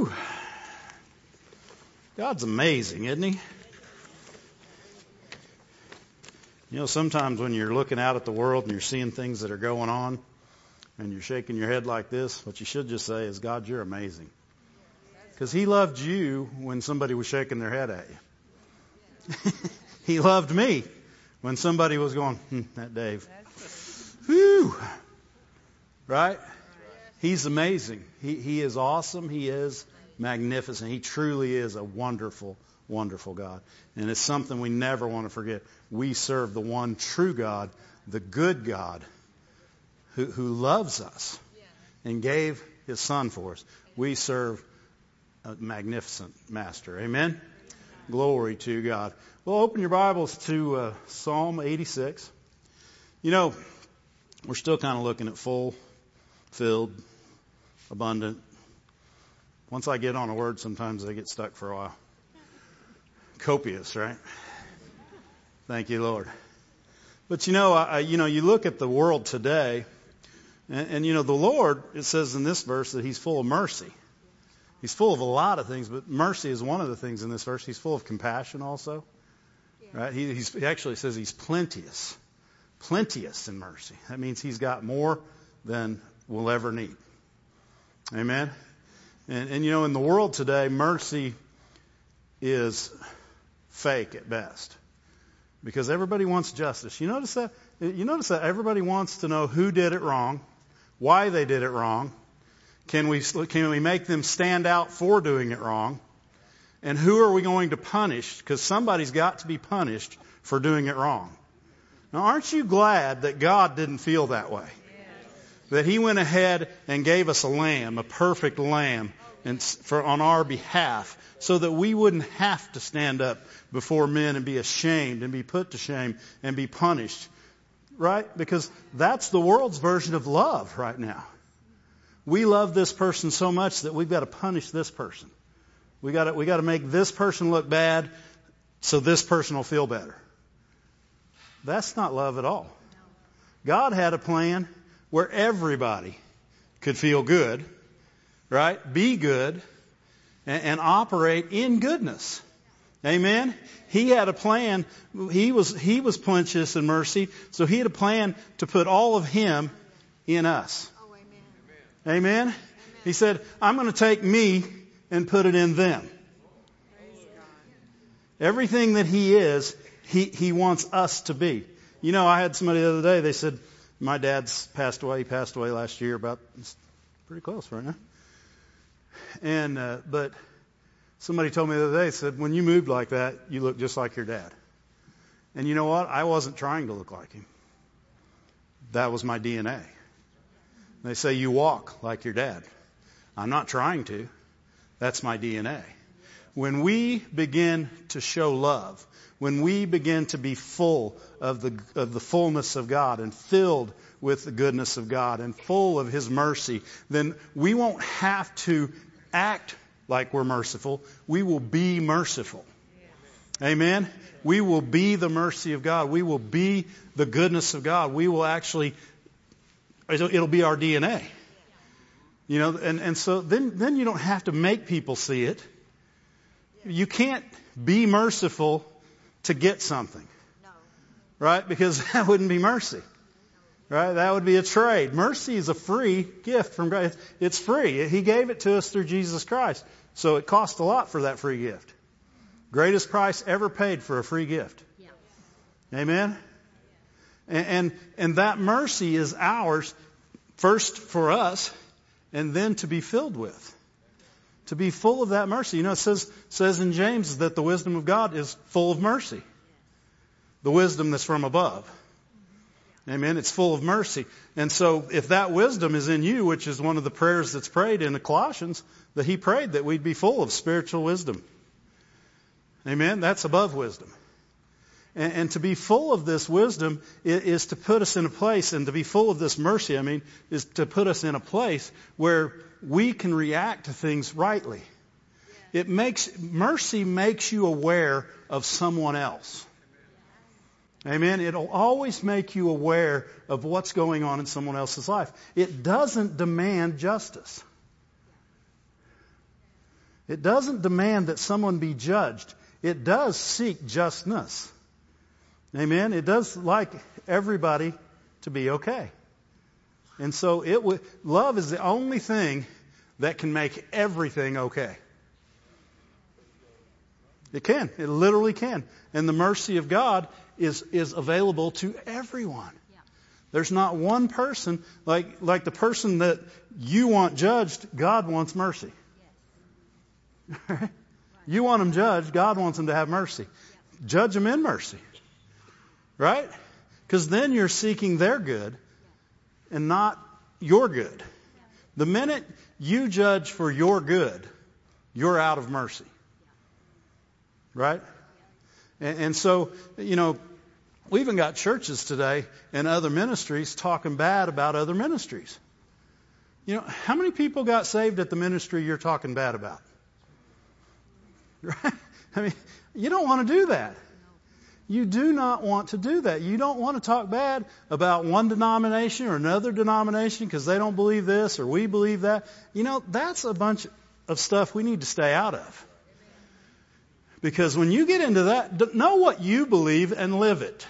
Whew. God's amazing, isn't He? You know, sometimes when you're looking out at the world and you're seeing things that are going on and you're shaking your head like this, what you should just say is, God, you're amazing. Because He loved you when somebody was shaking their head at you. he loved me when somebody was going, hmm, that Dave. Whew. Right? He's amazing. He, he is awesome. He is magnificent. He truly is a wonderful, wonderful God. And it's something we never want to forget. We serve the one true God, the good God, who, who loves us and gave his son for us. We serve a magnificent master. Amen? Glory to God. Well, open your Bibles to uh, Psalm 86. You know, we're still kind of looking at full, filled, abundant. Once I get on a word, sometimes I get stuck for a while. Copious, right? Thank you, Lord. But you know, I, you know, you look at the world today, and, and you know, the Lord. It says in this verse that He's full of mercy. He's full of a lot of things, but mercy is one of the things in this verse. He's full of compassion also, right? He, he actually says He's plenteous, plenteous in mercy. That means He's got more than we'll ever need. Amen? And, and you know, in the world today, mercy is fake at best. Because everybody wants justice. You notice that? You notice that everybody wants to know who did it wrong, why they did it wrong. Can we, can we make them stand out for doing it wrong? And who are we going to punish? Because somebody's got to be punished for doing it wrong. Now, aren't you glad that God didn't feel that way? That he went ahead and gave us a lamb, a perfect lamb, and for on our behalf, so that we wouldn't have to stand up before men and be ashamed and be put to shame and be punished. Right? Because that's the world's version of love right now. We love this person so much that we've got to punish this person. We got to, we got to make this person look bad so this person will feel better. That's not love at all. God had a plan where everybody could feel good, right? Be good and, and operate in goodness. Amen. He had a plan. He was he was plenteous in mercy, so he had a plan to put all of him in us. Oh, amen. amen. amen. He said, "I'm going to take me and put it in them." Everything that he is, he he wants us to be. You know, I had somebody the other day. They said, my dad's passed away. He passed away last year, about pretty close right now. And uh, but somebody told me the other day said when you moved like that, you look just like your dad. And you know what? I wasn't trying to look like him. That was my DNA. They say you walk like your dad. I'm not trying to. That's my DNA. When we begin to show love, when we begin to be full of the, of the fullness of God and filled with the goodness of God and full of His mercy, then we won't have to act like we're merciful. We will be merciful. Amen? We will be the mercy of God. We will be the goodness of God. We will actually, it'll be our DNA. You know, and, and so then, then you don't have to make people see it. You can't be merciful to get something. Right? Because that wouldn't be mercy. Right? That would be a trade. Mercy is a free gift from God. It's free. He gave it to us through Jesus Christ. So it cost a lot for that free gift. Greatest price ever paid for a free gift. Amen? And, and, and that mercy is ours first for us and then to be filled with to be full of that mercy. You know, it says, says in James that the wisdom of God is full of mercy. The wisdom that's from above. Amen. It's full of mercy. And so if that wisdom is in you, which is one of the prayers that's prayed in the Colossians, that he prayed that we'd be full of spiritual wisdom. Amen. That's above wisdom. And, and, to be full of this wisdom is, is, to put us in a place, and to be full of this mercy, I mean, is to put us in a place where we can react to things rightly. It makes, mercy makes you aware of someone else. Amen. It'll always make you aware of what's going on in someone else's life. It doesn't demand justice. It doesn't demand that someone be judged. It does seek justness. Amen. It does like everybody to be okay. And so it w- love is the only thing that can make everything okay. It can. It literally can. And the mercy of God is, is available to everyone. There's not one person, like, like the person that you want judged, God wants mercy. Yes. you want them judged, God wants them to have mercy. Judge them in mercy. Right? Because then you're seeking their good and not your good. The minute you judge for your good, you're out of mercy. Right? And, and so, you know, we even got churches today and other ministries talking bad about other ministries. You know, how many people got saved at the ministry you're talking bad about? Right? I mean, you don't want to do that. You do not want to do that. You don't want to talk bad about one denomination or another denomination because they don't believe this or we believe that. You know, that's a bunch of stuff we need to stay out of. Because when you get into that, know what you believe and live it.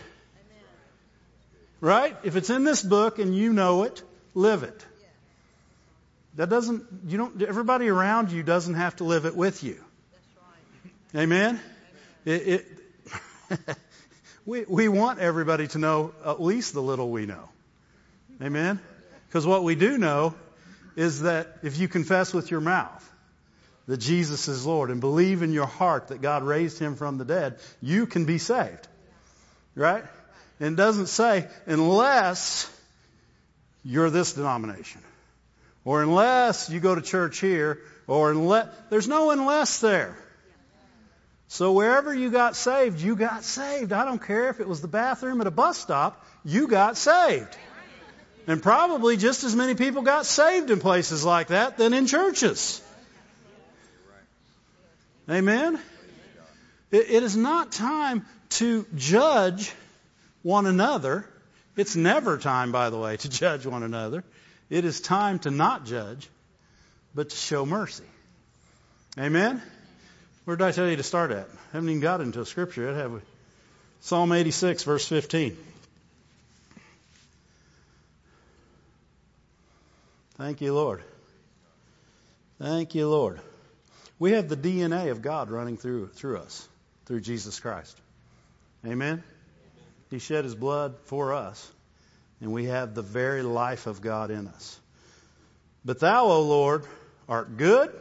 Right? If it's in this book and you know it, live it. That doesn't, you don't, everybody around you doesn't have to live it with you. Amen? It, it we, we want everybody to know at least the little we know. Amen? Because what we do know is that if you confess with your mouth that Jesus is Lord and believe in your heart that God raised him from the dead, you can be saved. Right? And it doesn't say unless you're this denomination. Or unless you go to church here, or unless, there's no unless there. So wherever you got saved, you got saved. I don't care if it was the bathroom at a bus stop, you got saved. And probably just as many people got saved in places like that than in churches. Amen? It, it is not time to judge one another. It's never time, by the way, to judge one another. It is time to not judge, but to show mercy. Amen? Where did I tell you to start at? I haven't even got into scripture yet, have we? Psalm 86, verse 15. Thank you, Lord. Thank you, Lord. We have the DNA of God running through through us, through Jesus Christ. Amen. He shed his blood for us, and we have the very life of God in us. But thou, O Lord, art good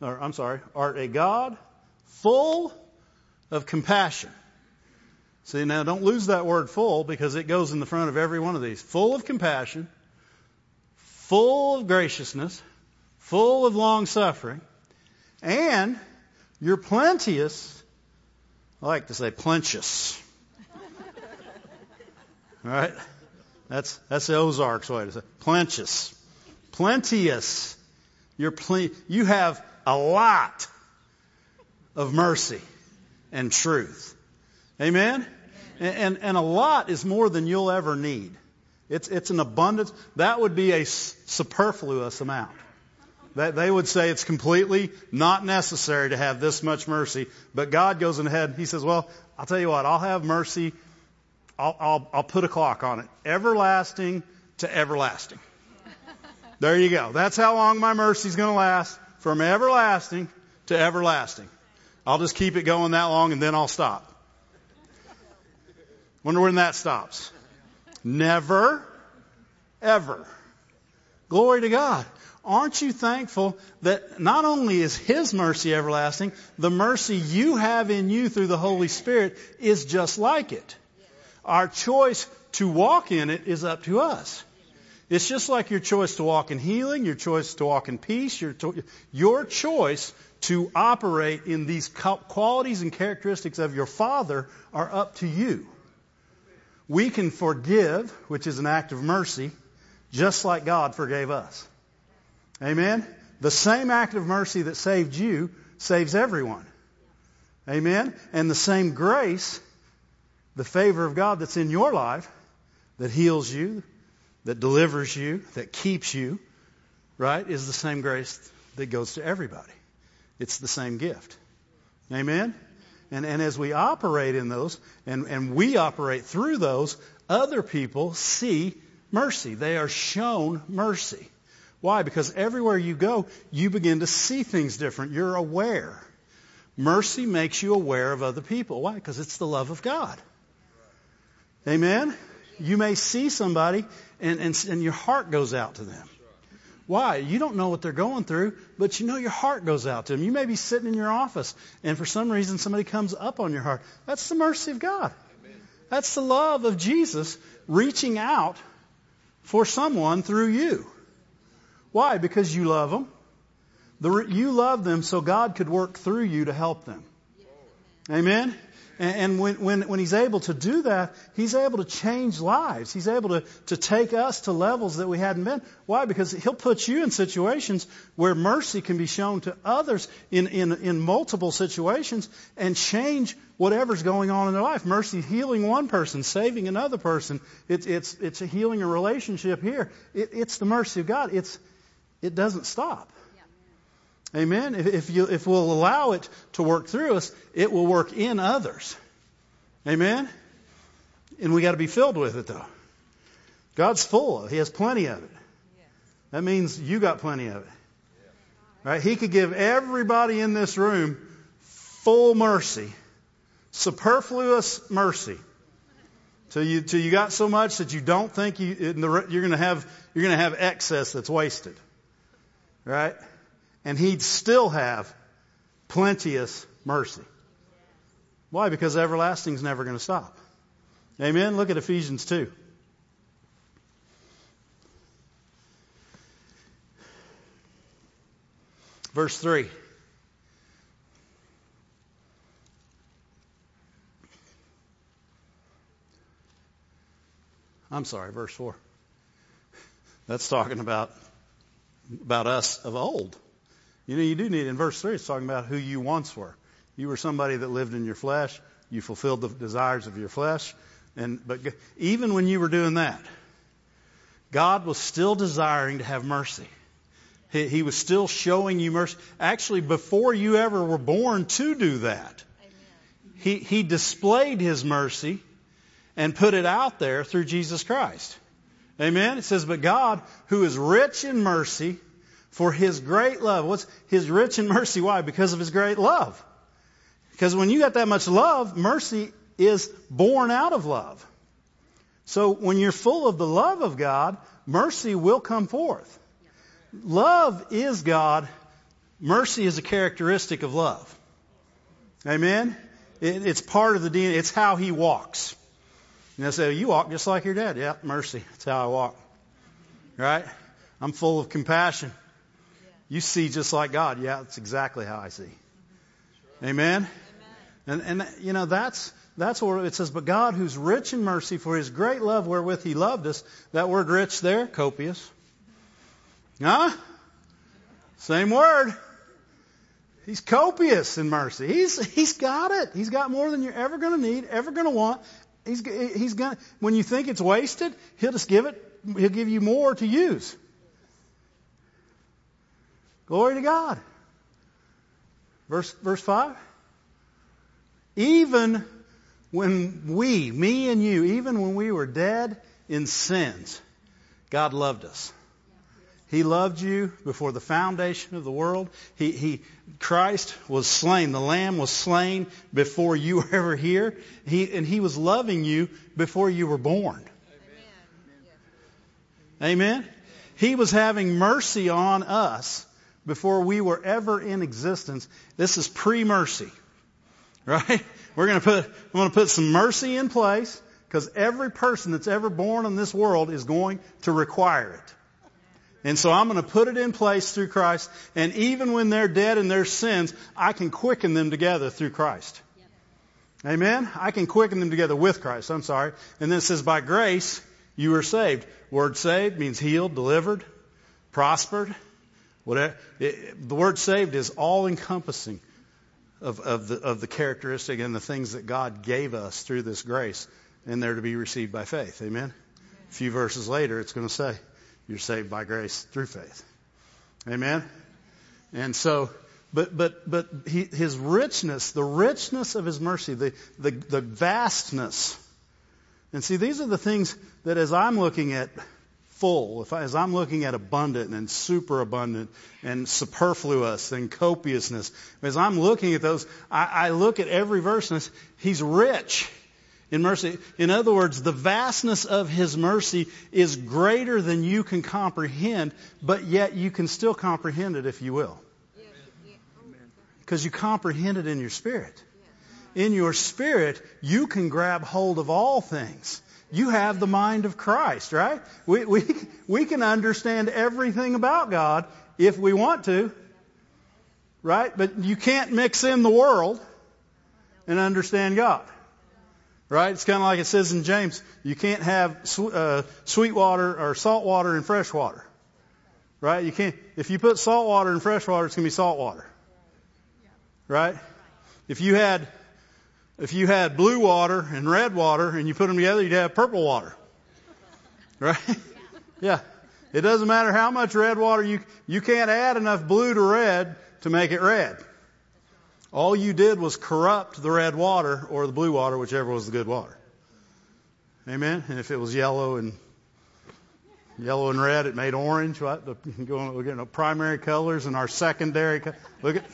or I'm sorry, art a God full of compassion. See, now don't lose that word full because it goes in the front of every one of these. Full of compassion, full of graciousness, full of long suffering, and you're plenteous. I like to say plenteous. All right? That's, that's the Ozarks way to say plenteous. Plenteous. You're ple- you have a lot of mercy and truth. Amen? And, and, and, a lot is more than you'll ever need. It's, it's an abundance. That would be a superfluous amount. That they would say it's completely not necessary to have this much mercy. But God goes ahead. He says, well, I'll tell you what, I'll have mercy. I'll, I'll, I'll put a clock on it. Everlasting to everlasting. There you go. That's how long my mercy's going to last from everlasting to everlasting. I'll just keep it going that long and then I'll stop. Wonder when that stops. Never, ever. Glory to God. Aren't you thankful that not only is His mercy everlasting, the mercy you have in you through the Holy Spirit is just like it. Our choice to walk in it is up to us. It's just like your choice to walk in healing, your choice to walk in peace, your, to, your choice to operate in these qualities and characteristics of your Father are up to you. We can forgive, which is an act of mercy, just like God forgave us. Amen? The same act of mercy that saved you saves everyone. Amen? And the same grace, the favor of God that's in your life, that heals you, that delivers you, that keeps you, right, is the same grace that goes to everybody. it's the same gift. Amen? And, and as we operate in those, and, and we operate through those, other people see mercy. They are shown mercy. Why? Because everywhere you go, you begin to see things different. You're aware. Mercy makes you aware of other people. Why? Because it's the love of God. Amen? You may see somebody and, and, and your heart goes out to them. Why? You don't know what they're going through, but you know your heart goes out to them. You may be sitting in your office and for some reason somebody comes up on your heart. That's the mercy of God. That's the love of Jesus reaching out for someone through you. Why? Because you love them. The, you love them so God could work through you to help them. Amen? And when, when, when he's able to do that, he's able to change lives. He's able to, to take us to levels that we hadn't been. Why? Because he'll put you in situations where mercy can be shown to others in, in, in multiple situations and change whatever's going on in their life. Mercy healing one person, saving another person. It's, it's, it's a healing a relationship here. It, it's the mercy of God. It's, it doesn't stop. Amen. If, you, if we'll allow it to work through us, it will work in others. Amen. And we got to be filled with it though. God's full. He has plenty of it. That means you got plenty of it. Right? He could give everybody in this room full mercy, superfluous mercy. Till you, till you got so much that you don't think you, the, you're going to have, you're going to have excess that's wasted. Right? And he'd still have plenteous mercy. Why? Because everlasting's never going to stop. Amen? Look at Ephesians 2. Verse 3. I'm sorry, verse 4. That's talking about about us of old. You know, you do need, in verse 3, it's talking about who you once were. You were somebody that lived in your flesh. You fulfilled the desires of your flesh. And, but even when you were doing that, God was still desiring to have mercy. He, he was still showing you mercy. Actually, before you ever were born to do that, he, he displayed His mercy and put it out there through Jesus Christ. Amen? It says, but God, who is rich in mercy, for his great love. What's his rich in mercy? Why? Because of his great love. Because when you got that much love, mercy is born out of love. So when you're full of the love of God, mercy will come forth. Love is God. Mercy is a characteristic of love. Amen? It, it's part of the DNA. It's how he walks. You know, say, you walk just like your dad. Yeah, mercy. That's how I walk. Right? I'm full of compassion. You see just like God. Yeah, that's exactly how I see. Amen? And, and, you know, that's, that's where it says, but God who's rich in mercy for his great love wherewith he loved us. That word rich there, copious. Huh? Same word. He's copious in mercy. He's, he's got it. He's got more than you're ever going to need, ever going to want. He's, he's going to, when you think it's wasted, he'll just give it, he'll give you more to use. Glory to God. Verse, verse 5. Even when we, me and you, even when we were dead in sins, God loved us. He loved you before the foundation of the world. He, he, Christ was slain. The Lamb was slain before you were ever here. He, and He was loving you before you were born. Amen? Amen? He was having mercy on us before we were ever in existence. This is pre-mercy. Right? We're going to put, I'm going to put some mercy in place because every person that's ever born in this world is going to require it. And so I'm going to put it in place through Christ. And even when they're dead in their sins, I can quicken them together through Christ. Amen? I can quicken them together with Christ. I'm sorry. And then it says, by grace, you are saved. Word saved means healed, delivered, prospered. Whatever, it, the word saved is all encompassing of, of, the, of the characteristic and the things that God gave us through this grace, and they're to be received by faith. Amen? A few verses later, it's going to say, you're saved by grace through faith. Amen? And so, But, but, but he, his richness, the richness of his mercy, the, the, the vastness. And see, these are the things that as I'm looking at full, if I, as I'm looking at abundant and super abundant and superfluous and copiousness, as I'm looking at those, I, I look at every verse and he's rich in mercy. In other words, the vastness of his mercy is greater than you can comprehend, but yet you can still comprehend it if you will. Because you comprehend it in your spirit. In your spirit, you can grab hold of all things. You have the mind of Christ, right? We, we, we can understand everything about God if we want to, right? But you can't mix in the world and understand God. Right? It's kind of like it says in James, you can't have uh, sweet water or salt water and fresh water. Right? You can't, if you put salt water in fresh water, it's going to be salt water. Right? If you had, if you had blue water and red water and you put them together, you'd have purple water. Right? Yeah. It doesn't matter how much red water you, you can't add enough blue to red to make it red. All you did was corrupt the red water or the blue water, whichever was the good water. Amen. And if it was yellow and yellow and red, it made orange. What? The, we're getting primary colors and our secondary. Look at.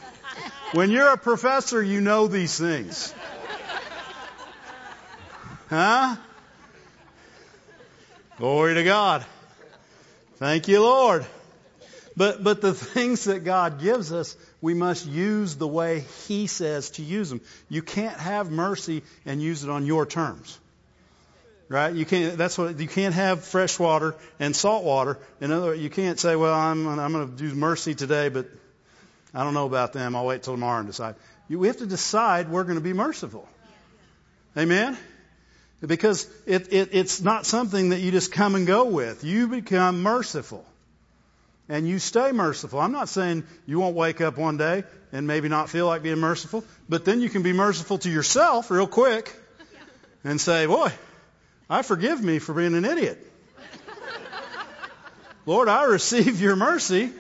When you're a professor, you know these things. Huh? Glory to God. Thank you, Lord. But, but the things that God gives us, we must use the way He says to use them. You can't have mercy and use it on your terms. Right? You can't, that's what, you can't have fresh water and salt water. In other words, you can't say, well, I'm, I'm going to do mercy today, but I don't know about them. I'll wait till tomorrow and decide. You, we have to decide we're going to be merciful. Amen? Because it, it, it's not something that you just come and go with. You become merciful and you stay merciful. I'm not saying you won't wake up one day and maybe not feel like being merciful, but then you can be merciful to yourself real quick and say, boy, I forgive me for being an idiot. Lord, I receive your mercy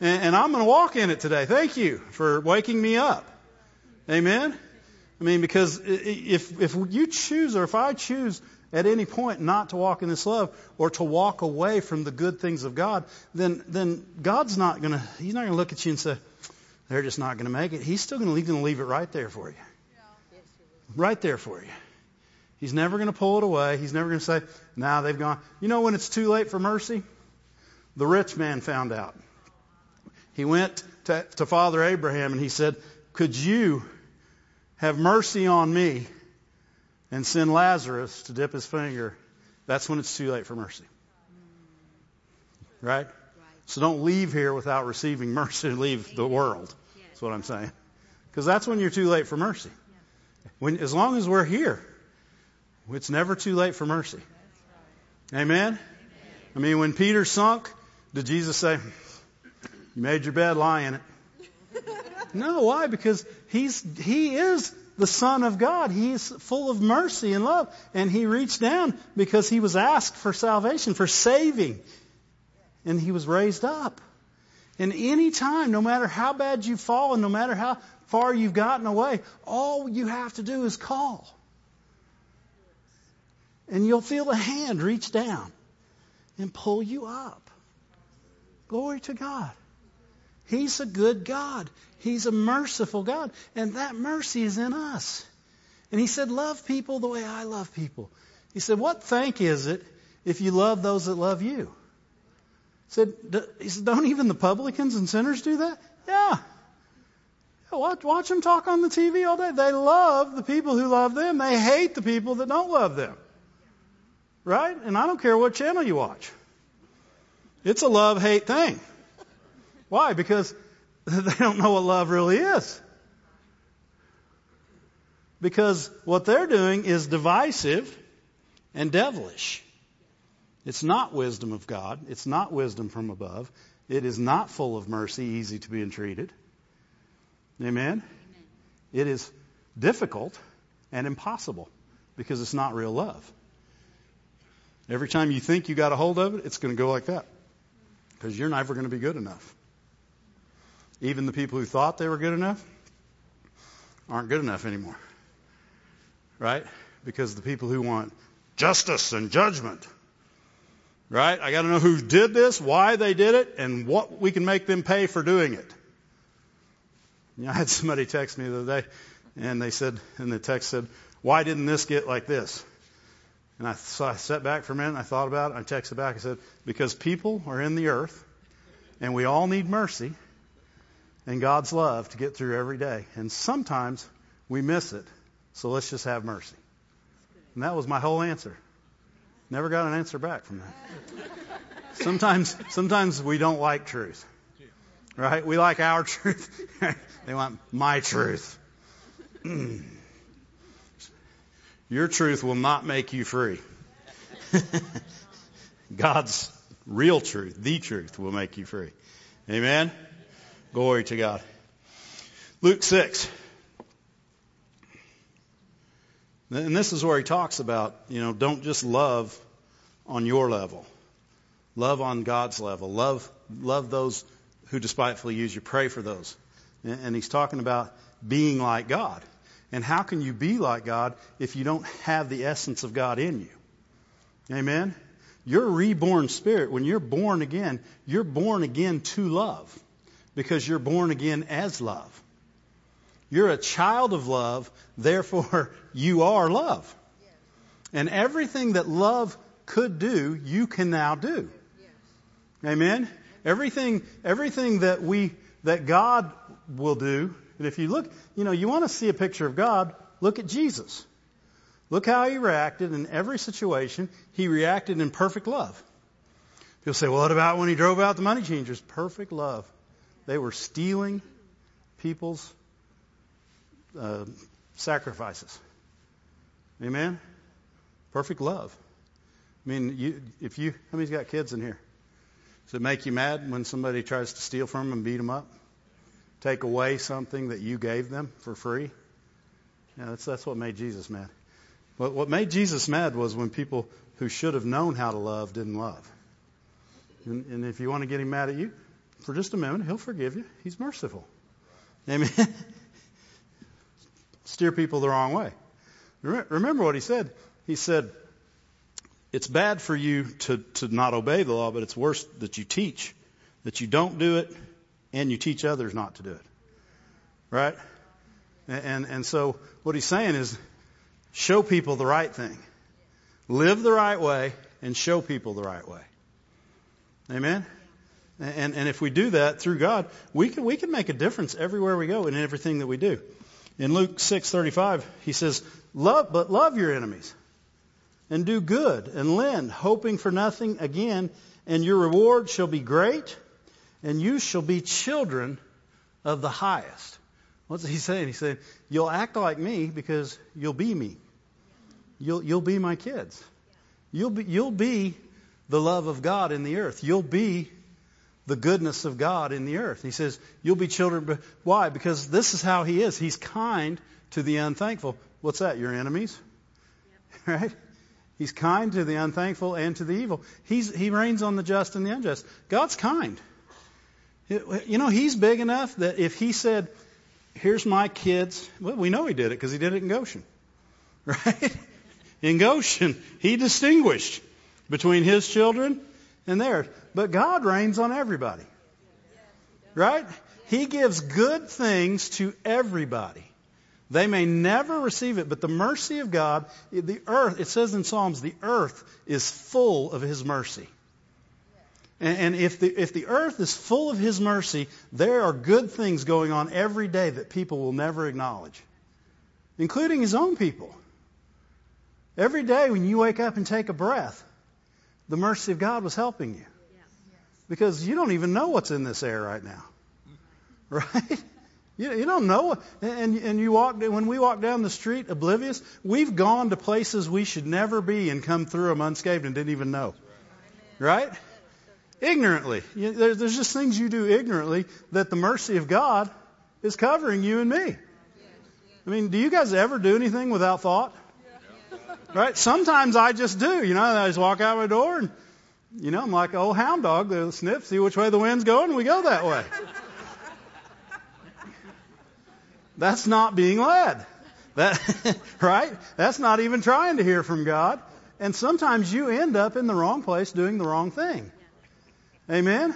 and, and I'm going to walk in it today. Thank you for waking me up. Amen. I mean, because if, if you choose or if I choose at any point not to walk in this love or to walk away from the good things of God, then then God's not gonna He's not gonna look at you and say, They're just not gonna make it. He's still gonna leave, leave it right there for you. Right there for you. He's never gonna pull it away. He's never gonna say, Now nah, they've gone. You know when it's too late for mercy? The rich man found out. He went to, to Father Abraham and he said, Could you have mercy on me and send Lazarus to dip his finger, that's when it's too late for mercy. Right? So don't leave here without receiving mercy and leave the world. That's what I'm saying. Because that's when you're too late for mercy. When, as long as we're here, it's never too late for mercy. Amen? I mean, when Peter sunk, did Jesus say, You made your bed, lie in it? No, why? Because he's, he is the Son of God. He's full of mercy and love. And he reached down because he was asked for salvation, for saving. And he was raised up. And any time, no matter how bad you've fallen, no matter how far you've gotten away, all you have to do is call. And you'll feel a hand reach down and pull you up. Glory to God. He's a good God. He's a merciful God. And that mercy is in us. And he said, love people the way I love people. He said, what thank is it if you love those that love you? He said, he said don't even the publicans and sinners do that? Yeah. Watch, watch them talk on the TV all day. They love the people who love them. They hate the people that don't love them. Right? And I don't care what channel you watch. It's a love-hate thing. Why? Because they don't know what love really is. Because what they're doing is divisive and devilish. It's not wisdom of God. It's not wisdom from above. It is not full of mercy, easy to be entreated. Amen? Amen? It is difficult and impossible because it's not real love. Every time you think you got a hold of it, it's going to go like that because you're never going to be good enough. Even the people who thought they were good enough aren't good enough anymore. Right? Because the people who want justice and judgment, right? I got to know who did this, why they did it, and what we can make them pay for doing it. You know, I had somebody text me the other day, and they said, and the text said, why didn't this get like this? And I, so I sat back for a minute I thought about it. I texted back. I said, because people are in the earth and we all need mercy and God's love to get through every day. And sometimes we miss it. So let's just have mercy. And that was my whole answer. Never got an answer back from that. Sometimes, sometimes we don't like truth. Right? We like our truth. they want my truth. Your truth will not make you free. God's real truth, the truth, will make you free. Amen? Glory to God. Luke 6. And this is where he talks about, you know, don't just love on your level. Love on God's level. Love, love those who despitefully use you. Pray for those. And he's talking about being like God. And how can you be like God if you don't have the essence of God in you? Amen? Your reborn spirit, when you're born again, you're born again to love because you're born again as love. You're a child of love, therefore you are love. And everything that love could do, you can now do. Amen? Everything, everything that we, that God will do, and if you look, you know, you want to see a picture of God, look at Jesus. Look how he reacted in every situation. He reacted in perfect love. People say, well, what about when he drove out the money changers? Perfect love. They were stealing people's uh, sacrifices. Amen? Perfect love. I mean, you, if you, how many's got kids in here? Does it make you mad when somebody tries to steal from them and beat them up? take away something that you gave them for free. Yeah, that's, that's what made Jesus mad. What, what made Jesus mad was when people who should have known how to love didn't love. And, and if you want to get him mad at you, for just a moment, he'll forgive you. He's merciful. Amen. Steer people the wrong way. Remember what he said. He said, it's bad for you to, to not obey the law, but it's worse that you teach, that you don't do it, and you teach others not to do it. Right? And, and, and so what he's saying is show people the right thing. Live the right way and show people the right way. Amen? And, and if we do that through God, we can, we can make a difference everywhere we go in everything that we do. In Luke 6:35, he says, "Love, but love your enemies, and do good, and lend, hoping for nothing again, and your reward shall be great, and you shall be children of the highest. What's he saying? He said, You'll act like me because you'll be me. You'll, you'll be my kids. You'll be, you'll be the love of God in the earth. You'll be the goodness of God in the earth. He says, You'll be children. Why? Because this is how He is. He's kind to the unthankful. What's that? Your enemies? Right? He's kind to the unthankful and to the evil. He's, he rains on the just and the unjust. God's kind. You know, he's big enough that if he said, here's my kids, well, we know he did it because he did it in Goshen. Right? In Goshen, he distinguished between his children and theirs. But God rains on everybody. Right? He gives good things to everybody. They may never receive it, but the mercy of God, the earth, it says in Psalms, the earth is full of His mercy. And, if the, if the earth is full of His mercy, there are good things going on every day that people will never acknowledge, including His own people. Every day when you wake up and take a breath, the mercy of God was helping you. Because you don't even know what's in this air right now. Right? You, you don't know. And, and you walk, when we walk down the street oblivious, we've gone to places we should never be and come through them unscathed and didn't even know. Right? ignorantly. you There's just things you do ignorantly that the mercy of God is covering you and me. I mean, do you guys ever do anything without thought? Right? Sometimes I just do. You know, I just walk out my door and, you know, I'm like an old hound dog. They sniff, see which way the wind's going, we go that way. That's not being led. That, right? That's not even trying to hear from God. And sometimes you end up in the wrong place doing the wrong thing. Amen?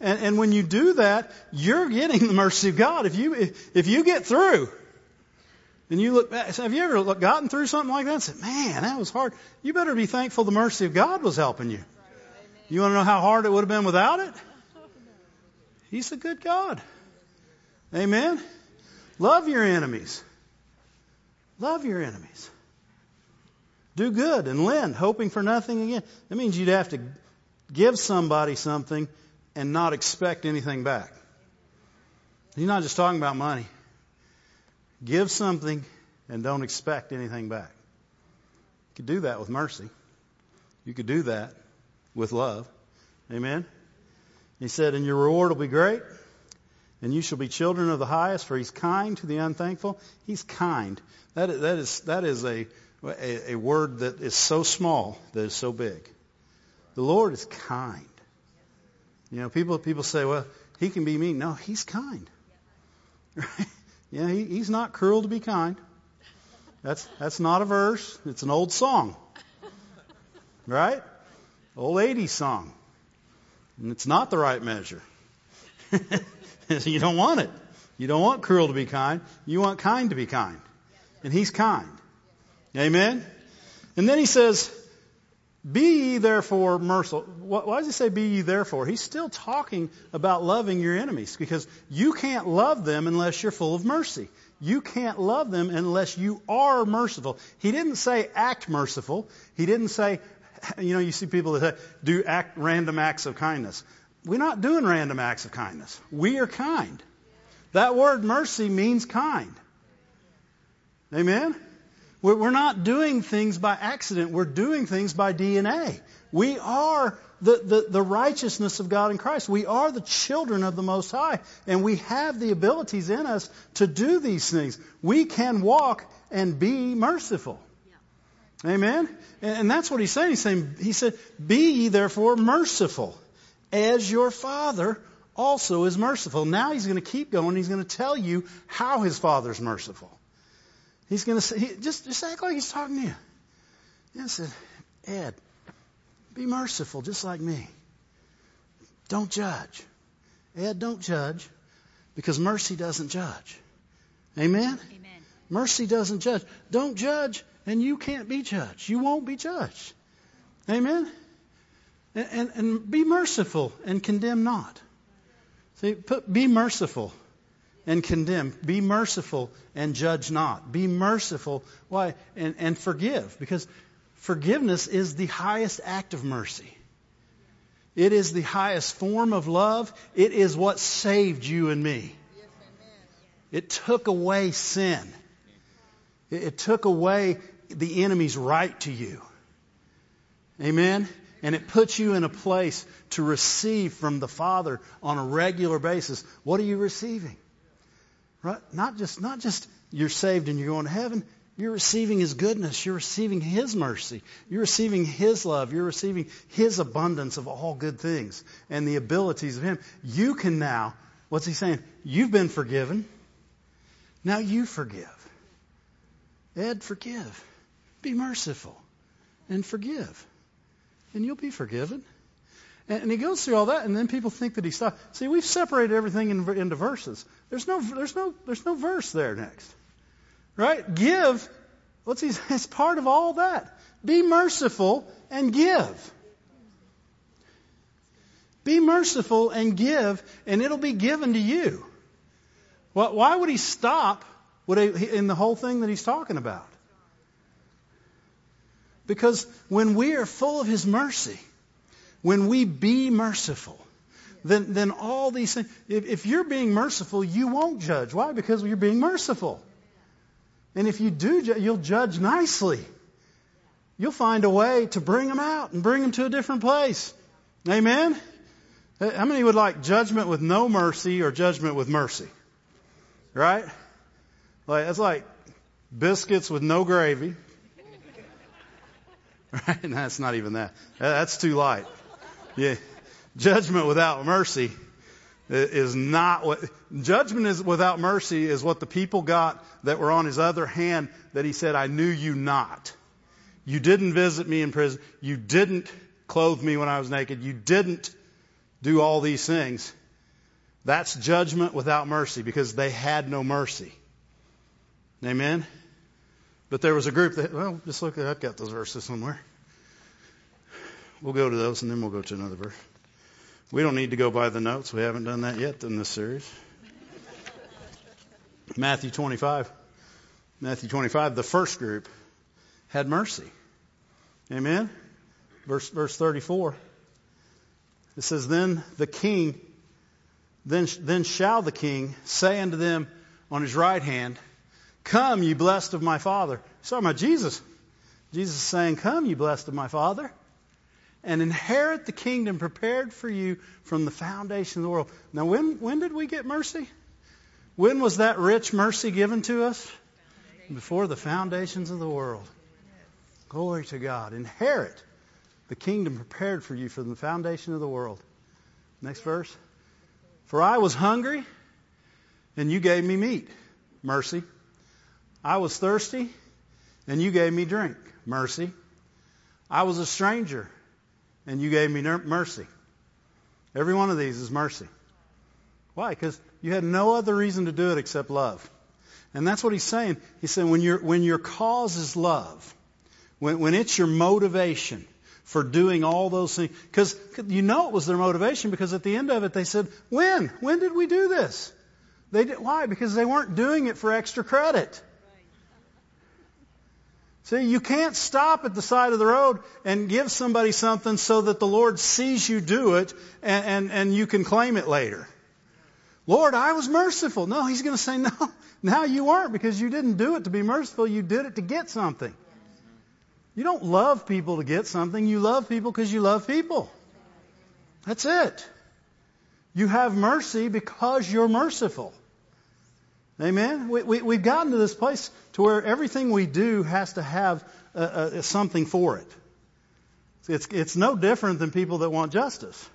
And, and when you do that, you're getting the mercy of God. If you, if you get through, and you look back, have you ever gotten through something like that and said, man, that was hard. You better be thankful the mercy of God was helping you. You want to know how hard it would have been without it? He's a good God. Amen. Love your enemies. Love your enemies. Do good and lend, hoping for nothing again. That means you'd have to give somebody something and not expect anything back. He's not just talking about money. Give something and don't expect anything back. You could do that with mercy. You could do that with love. Amen. He said, and your reward will be great, and you shall be children of the highest, for he's kind to the unthankful. He's kind. That is, that is, that is a, a, a word that is so small that is so big. The Lord is kind. You know, people, people say, well, he can be mean. No, he's kind. Right? Yeah, he, he's not cruel to be kind. That's, that's not a verse. It's an old song. Right? Old 80s song. And it's not the right measure. you don't want it. You don't want cruel to be kind. You want kind to be kind. And he's kind. Amen? And then he says, be ye therefore merciful. Why does he say be ye therefore? He's still talking about loving your enemies because you can't love them unless you're full of mercy. You can't love them unless you are merciful. He didn't say act merciful. He didn't say, you know, you see people that say, do act random acts of kindness. We're not doing random acts of kindness. We are kind. That word mercy means kind. Amen? We're not doing things by accident. We're doing things by DNA. We are the, the, the, righteousness of God in Christ. We are the children of the Most High, and we have the abilities in us to do these things. We can walk and be merciful. Yeah. Amen? And, and that's what he's saying. He's saying, he said, Be ye therefore merciful, as your Father also is merciful. Now he's going to keep going. He's going to tell you how his Father's merciful. He's going to say, he, just, just act like he's talking to you. I said, Ed, be merciful just like me. Don't judge. Ed, don't judge because mercy doesn't judge. Amen? Amen? Mercy doesn't judge. Don't judge and you can't be judged. You won't be judged. Amen? And, and, and be merciful and condemn not. See, put, be merciful and condemn. Be merciful and judge not. Be merciful. Why? And, and forgive. Because forgiveness is the highest act of mercy. It is the highest form of love. It is what saved you and me. It took away sin. It, it took away the enemy's right to you. Amen? And it puts you in a place to receive from the Father on a regular basis. What are you receiving? Right? Not just, not just you're saved and you're going to heaven. You're receiving His goodness. You're receiving His mercy. You're receiving His love. You're receiving His abundance of all good things and the abilities of Him. You can now, what's He saying? You've been forgiven. Now you forgive. Ed, forgive. Be merciful and forgive. And you'll be forgiven. And, he goes through all that, and then people think that he stopped. See, we've separated everything into verses. There's no, there's no, there's no verse there next, right? Give. What's he? It's part of all that. Be merciful and give. Be merciful and give, and it'll be given to you. Why would he stop in the whole thing that he's talking about? Because when we are full of his mercy, when we be merciful, then, then all these things, if, if you're being merciful, you won't judge. Why? Because you're being merciful. And if you do, you'll judge nicely. You'll find a way to bring them out and bring them to a different place. Amen? How many would like judgment with no mercy or judgment with mercy? Right? Like, it's like biscuits with no gravy. Right? And that's not even that. That's too light. Yeah. Judgment without mercy is not what judgment is without mercy is what the people got that were on his other hand that he said, I knew you not. You didn't visit me in prison. You didn't clothe me when I was naked. You didn't do all these things. That's judgment without mercy because they had no mercy. Amen? But there was a group that, well, just look I've got those verses somewhere. We'll go to those and then we'll go to another verse. We don't need to go by the notes. We haven't done that yet in this series. Matthew 25. Matthew 25, the first group had mercy. Amen? Verse, verse 34. It says, Then the king, then, then shall the king say unto them on his right hand, Come, you blessed of my Father. Talking about Jesus. Jesus is saying, Come, you blessed of my Father, and inherit the kingdom prepared for you from the foundation of the world. Now, when, when did we get mercy? When was that rich mercy given to us? Before the foundations of the world. Glory to God. Inherit the kingdom prepared for you from the foundation of the world. Next verse. For I was hungry, and you gave me meat. Mercy. I was thirsty, and you gave me drink. Mercy. I was a stranger, and you gave me mercy. Every one of these is mercy. Why? Because you had no other reason to do it except love. And that's what he's saying. He's saying when, your when your cause is love, when, when it's your motivation for doing all those things, because you know it was their motivation because at the end of it they said, when? When did we do this? They did, why? Because they weren't doing it for extra credit. See, you can't stop at the side of the road and give somebody something so that the Lord sees you do it and, and, and you can claim it later. Lord, I was merciful. No, he's going to say, no, now you weren't because you didn't do it to be merciful. You did it to get something. You don't love people to get something. You love people because you love people. That's it. You have mercy because you're merciful. Amen. We, we, we've gotten to this place to where everything we do has to have uh, uh, something for it. It's, it's no different than people that want justice.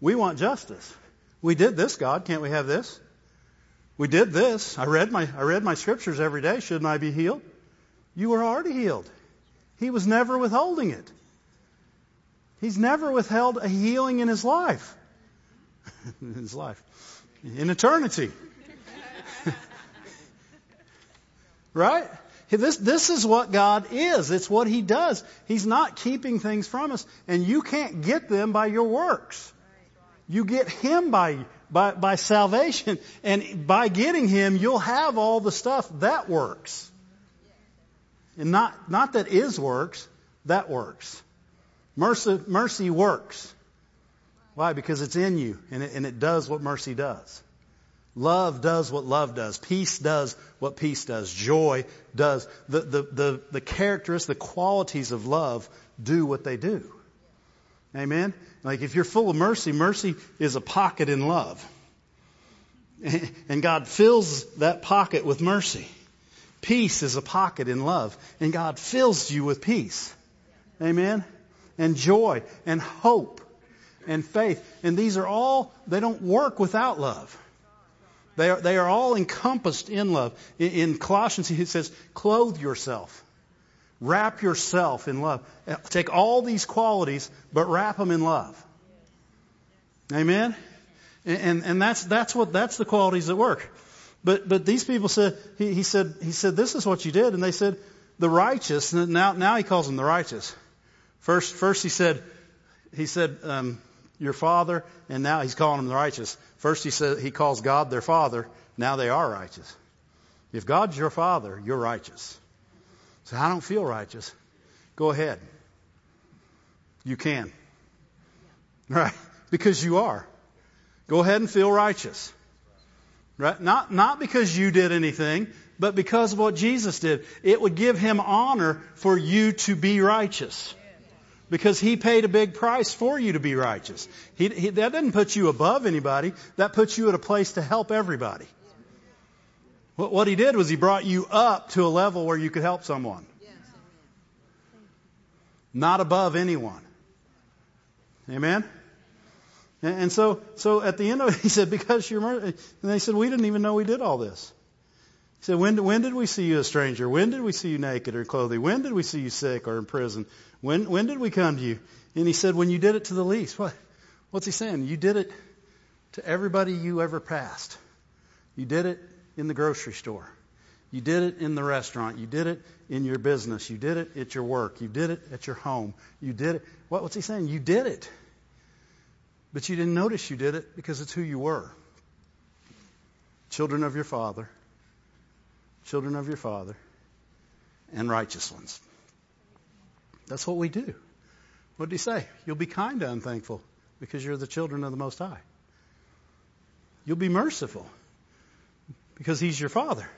We want justice. We did this, God. Can't we have this? We did this. I read my, I read my scriptures every day. Shouldn't I be healed? You were already healed. He was never withholding it. He's never withheld a healing in his life. in his life. In eternity. Right? This, this is what God is. It's what He does. He's not keeping things from us. And you can't get them by your works. You get Him by, by, by salvation. And by getting Him, you'll have all the stuff that works. And not, not that is works, that works. Mercy, mercy works. Why? Because it's in you and it, and it does what mercy does. Love does what love does. Peace does what peace does. Joy does. The, the, the, the characteristics, the qualities of love do what they do. Amen? Like if you're full of mercy, mercy is a pocket in love. And God fills that pocket with mercy. Peace is a pocket in love. And God fills you with peace. Amen? And joy and hope and faith. And these are all, they don't work without love. They are, they are all encompassed in love. In, in Colossians, he says, clothe yourself. Wrap yourself in love. Take all these qualities, but wrap them in love. Amen? And, and that's, that's what, that's the qualities that work. But, but these people said, he, he said, he said, this is what you did. And they said, the righteous, now, now he calls them the righteous. First, first he said, he said, um, your father, and now he's calling them the righteous. First he says he calls God their father. Now they are righteous. If God's your father, you're righteous. So I don't feel righteous. Go ahead. You can. Right? Because you are. Go ahead and feel righteous. Right? Not, not because you did anything, but because of what Jesus did. It would give him honor for you to be righteous because he paid a big price for you to be righteous. He, he, that doesn't put you above anybody. That puts you at a place to help everybody. What, what he did was he brought you up to a level where you could help someone. Not above anyone. Amen? And, and so, so at the end of it, he said, because you're, and they said, we didn't even know we did all this. Said, when, when did we see you a stranger? When did we see you naked or clothing? When did we see you sick or in prison? When, when did we come to you? And he said, when you did it to the least. What, what's he saying? You did it to everybody you ever passed. You did it in the grocery store. You did it in the restaurant. You did it in your business. You did it at your work. You did it at your home. You did it. What, what's he saying? You did it. But you didn't notice you did it because it's who you were. Children of your Father. Children of your Father. And righteous ones. That's what we do. What did he say? You'll be kind to unthankful because you're the children of the Most High. You'll be merciful because He's your Father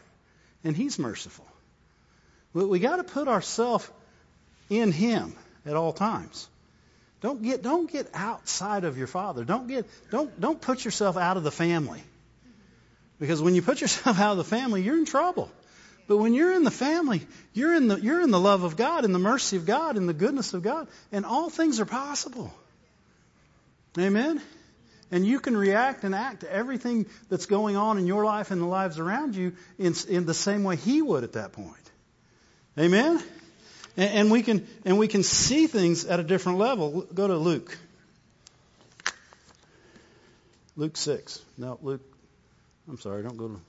and He's merciful. We got to put ourselves in Him at all times. Don't get don't get outside of your Father. Don't get don't don't put yourself out of the family. Because when you put yourself out of the family, you're in trouble. But when you're in the family, you're in the, you're in the love of God, in the mercy of God, in the goodness of God, and all things are possible. Amen? And you can react and act to everything that's going on in your life and the lives around you in, in the same way He would at that point. Amen? And, and we can, and we can see things at a different level. Go to Luke. Luke 6. No, Luke, I'm sorry, don't go to,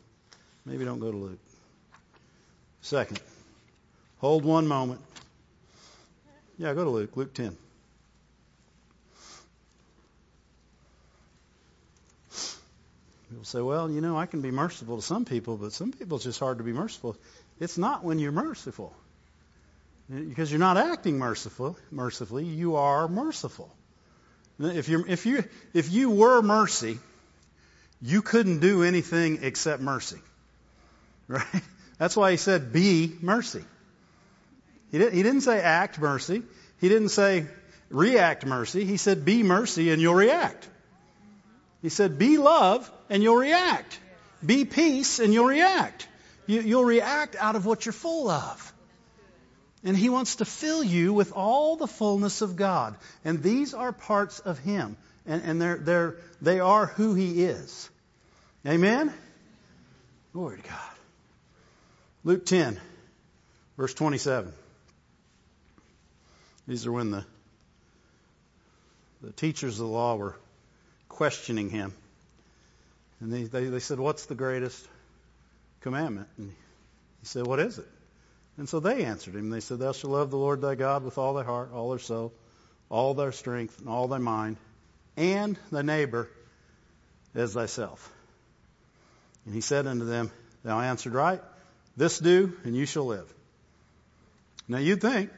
maybe don't go to Luke. Second, hold one moment. Yeah, go to Luke, Luke 10. People say, well, you know, I can be merciful to some people, but some people it's just hard to be merciful. It's not when you're merciful. Because you're not acting merciful, mercifully, you are merciful. If you if you if you were mercy, you couldn't do anything except mercy. Right? That's why he said, be mercy. He, did, he didn't say act mercy. He didn't say react mercy. He said, be mercy and you'll react. He said, be love and you'll react. Be peace and you'll react. You, you'll react out of what you're full of. And he wants to fill you with all the fullness of God. And these are parts of him. And, and they're, they're, they are who he is. Amen? Glory to God. Luke 10, verse 27. These are when the, the teachers of the law were questioning him. And they, they, they said, What's the greatest commandment? And he said, What is it? And so they answered him. They said, Thou shalt love the Lord thy God with all thy heart, all thy soul, all thy strength, and all thy mind, and thy neighbor as thyself. And he said unto them, Thou answered right. This do, and you shall live. Now you'd think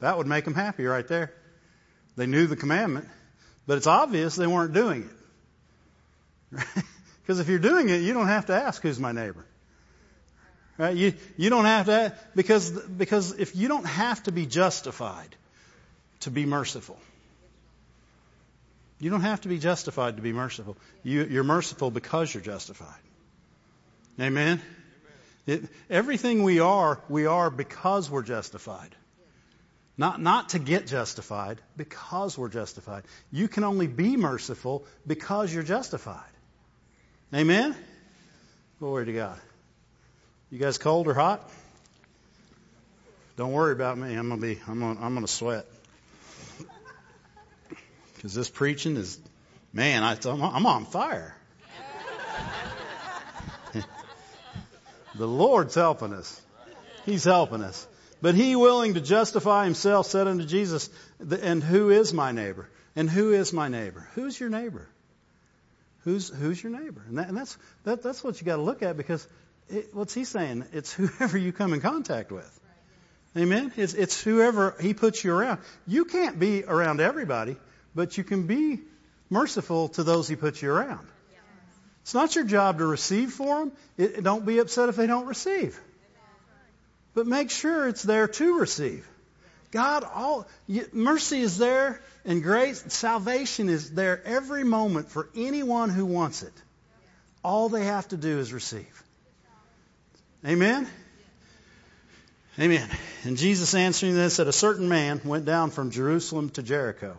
that would make them happy right there. They knew the commandment, but it's obvious they weren't doing it. Because if you're doing it, you don't have to ask who's my neighbor. Right? You, you don't have to, because, because if you don't have to be justified to be merciful, you don't have to be justified to be merciful. You, you're merciful because you're justified. Amen? It, everything we are, we are because we're justified. Not, not to get justified, because we're justified. You can only be merciful because you're justified. Amen? Glory to God. You guys cold or hot? Don't worry about me. I'm gonna be. I'm gonna. I'm gonna sweat because this preaching is, man. I, I'm on fire. The Lord's helping us. He's helping us. But he willing to justify himself said unto Jesus, and who is my neighbor? And who is my neighbor? Who's your neighbor? Who's, who's your neighbor? And, that, and that's, that, that's what you got to look at because it, what's he saying? It's whoever you come in contact with. Amen? It's, it's whoever he puts you around. You can't be around everybody, but you can be merciful to those he puts you around. It's not your job to receive for them. It, don't be upset if they don't receive. But make sure it's there to receive. God, all mercy is there, and grace, salvation is there every moment for anyone who wants it. All they have to do is receive. Amen. Amen. And Jesus answering this said, A certain man went down from Jerusalem to Jericho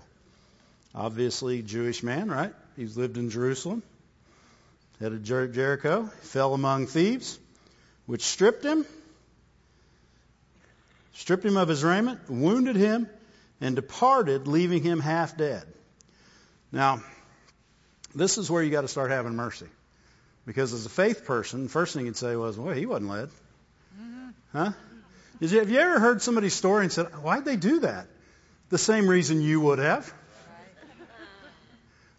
obviously Jewish man, right? He's lived in Jerusalem, headed Jer- Jericho, fell among thieves, which stripped him, stripped him of his raiment, wounded him, and departed, leaving him half dead. Now, this is where you got to start having mercy. Because as a faith person, the first thing you'd say was, well, he wasn't led. Mm-hmm. Huh? You, have you ever heard somebody's story and said, why'd they do that? The same reason you would have.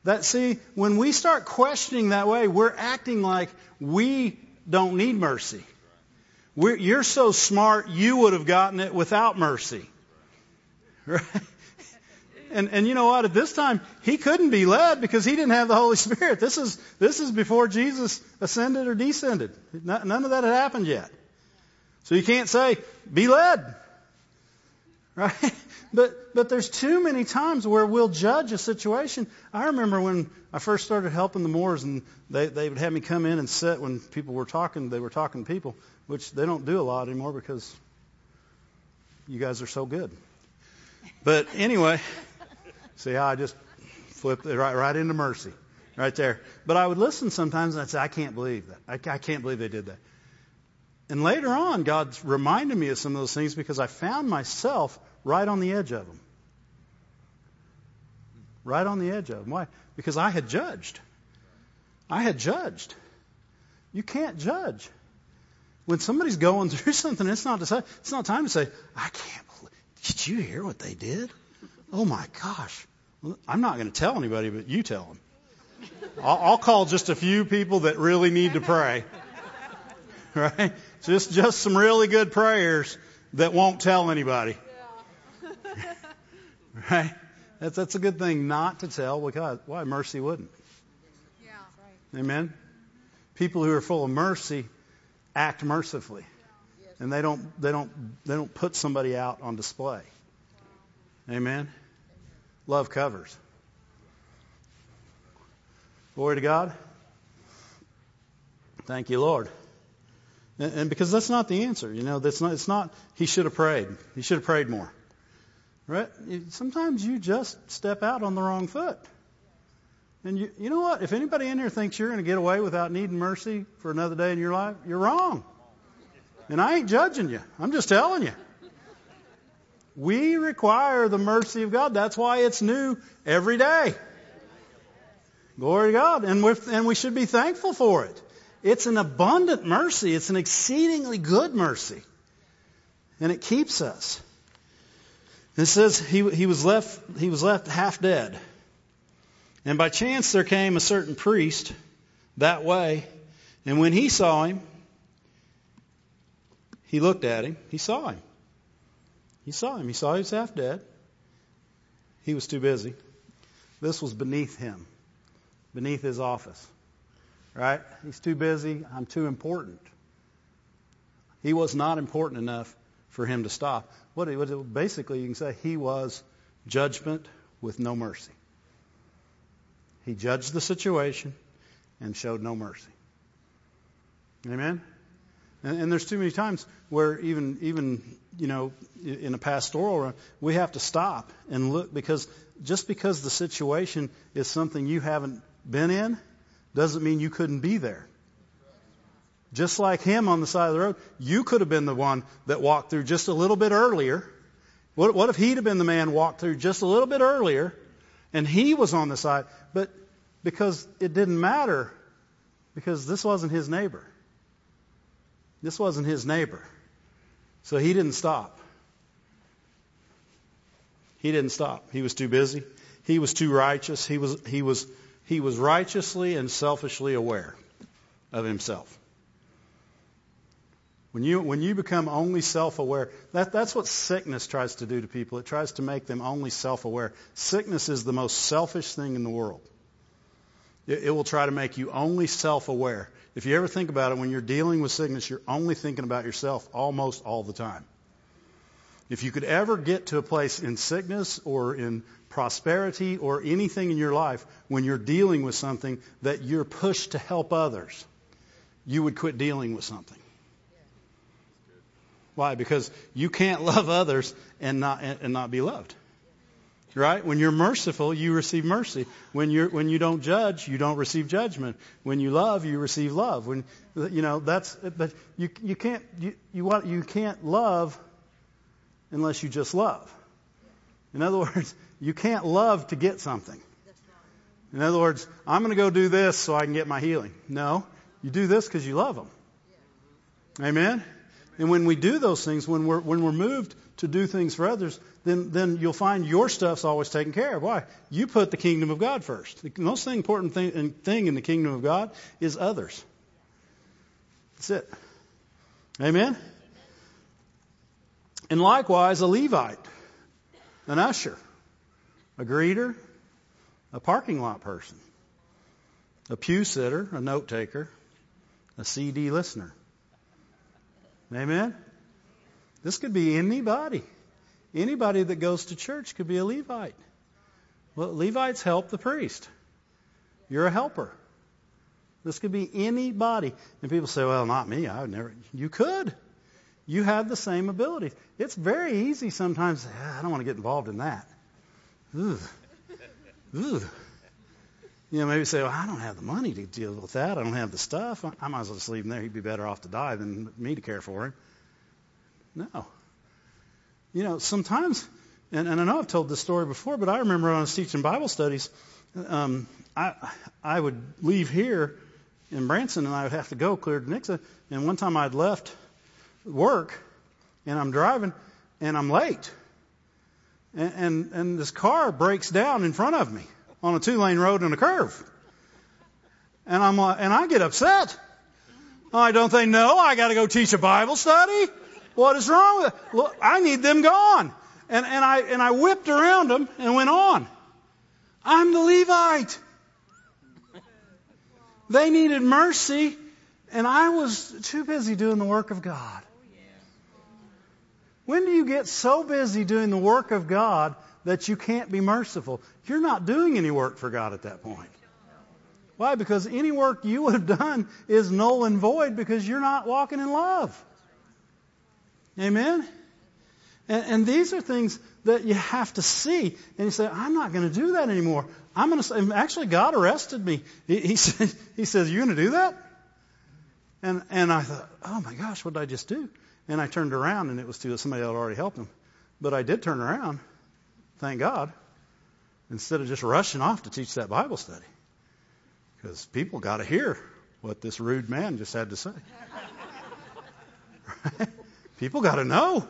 That, see, when we start questioning that way, we're acting like we don't need mercy. We're, you're so smart, you would have gotten it without mercy. Right? And, and you know what? At this time, he couldn't be led because he didn't have the Holy Spirit. This is, this is before Jesus ascended or descended. None of that had happened yet. So you can't say, be led. Right? But, but there's too many times where we'll judge a situation. I remember when I first started helping the Moors and they, they would have me come in and sit when people were talking, they were talking to people, which they don't do a lot anymore because you guys are so good. But anyway, see how I just flipped it right, right into mercy, right there. But I would listen sometimes and I'd say, I can't believe that. I, I can't believe they did that. And later on, God reminded me of some of those things because I found myself right on the edge of them. Right on the edge of them. Why? Because I had judged. I had judged. You can't judge. When somebody's going through something, it's not to say, it's not time to say, I can't believe. Did you hear what they did? Oh my gosh. I'm not going to tell anybody, but you tell them. I'll, I'll call just a few people that really need to pray. Right? Just just some really good prayers that won't tell anybody. Right? That's that's a good thing not to tell because why mercy wouldn't. Yeah, right. Amen. People who are full of mercy act mercifully. Yeah. Yes. And they don't they don't they don't put somebody out on display. Wow. Amen. Love covers. Glory to God. Thank you, Lord. And, and because that's not the answer, you know, that's not, it's not, he should have prayed. He should have prayed more. Right? Sometimes you just step out on the wrong foot. And you, you know what? If anybody in here thinks you're going to get away without needing mercy for another day in your life, you're wrong. And I ain't judging you. I'm just telling you. We require the mercy of God. That's why it's new every day. Glory to God. And, we and we should be thankful for it. It's an abundant mercy. It's an exceedingly good mercy. And it keeps us. It says he, he, was left, he was left half dead. And by chance there came a certain priest that way. And when he saw him, he looked at him. He saw him. He saw him. He saw he was half dead. He was too busy. This was beneath him, beneath his office right? He's too busy. I'm too important. He was not important enough for him to stop. What, what basically you can say he was judgment with no mercy. He judged the situation and showed no mercy. Amen. And, and, there's too many times where even even you know in a pastoral room we have to stop and look because just because the situation is something you haven't been in doesn't mean you couldn't be there. Just like him on the side of the road, you could have been the one that walked through just a little bit earlier. What, what if he'd have been the man walked through just a little bit earlier and he was on the side? But because it didn't matter, because this wasn't his neighbor. This wasn't his neighbor. So he didn't stop. He didn't stop. He was too busy. He was too righteous. He was, he was he was righteously and selfishly aware of himself. When you, when you become only self-aware, that, that's what sickness tries to do to people. It tries to make them only self-aware. Sickness is the most selfish thing in the world. It, it will try to make you only self-aware. If you ever think about it, when you're dealing with sickness, you're only thinking about yourself almost all the time. If you could ever get to a place in sickness or in prosperity or anything in your life when you're dealing with something that you're pushed to help others, you would quit dealing with something. Why? Because you can't love others and not and not be loved. Right? When you're merciful, you receive mercy. When you're when you don't judge, you don't receive judgment. When you love, you receive love. When you know that's but you you can't you you want you can't love unless you just love. In other words, you can't love to get something. In other words, I'm going to go do this so I can get my healing. No, you do this because you love them. Amen. And when we do those things, when we're when we're moved to do things for others, then then you'll find your stuff's always taken care of. Why? You put the kingdom of God first. The most important thing, thing in the kingdom of God is others. That's it. Amen. And likewise, a Levite, an usher, a greeter, a parking lot person, a pew sitter, a note taker, a CD listener. Amen? This could be anybody. Anybody that goes to church could be a Levite. Well, Levites help the priest. You're a helper. This could be anybody. And people say, well, not me. I would never. You could. You have the same abilities. It's very easy sometimes. Ah, I don't want to get involved in that. Ugh. Ugh. You know, maybe say, well, I don't have the money to deal with that. I don't have the stuff. I might as well just leave him there. He'd be better off to die than me to care for him. No. You know, sometimes, and, and I know I've told this story before, but I remember when I was teaching Bible studies, um, I I would leave here in Branson and I would have to go clear to Nixa. And one time I'd left work and I'm driving and I'm late. And, and, and this car breaks down in front of me on a two lane road and a curve. And I'm uh, and I get upset. I don't they know I got to go teach a Bible study? What is wrong with it? Look, I need them gone. And and I and I whipped around them and went on. I'm the Levite. They needed mercy, and I was too busy doing the work of God. When do you get so busy doing the work of God that you can't be merciful. You're not doing any work for God at that point. Why? Because any work you would have done is null and void because you're not walking in love. Amen? And, and these are things that you have to see. And you say, I'm not going to do that anymore. I'm going to actually, God arrested me. He, he, said, he says, You're going to do that? And, and I thought, Oh my gosh, what did I just do? And I turned around and it was to somebody that had already helped him. But I did turn around Thank God. Instead of just rushing off to teach that Bible study. Because people got to hear what this rude man just had to say. Right? People got to know.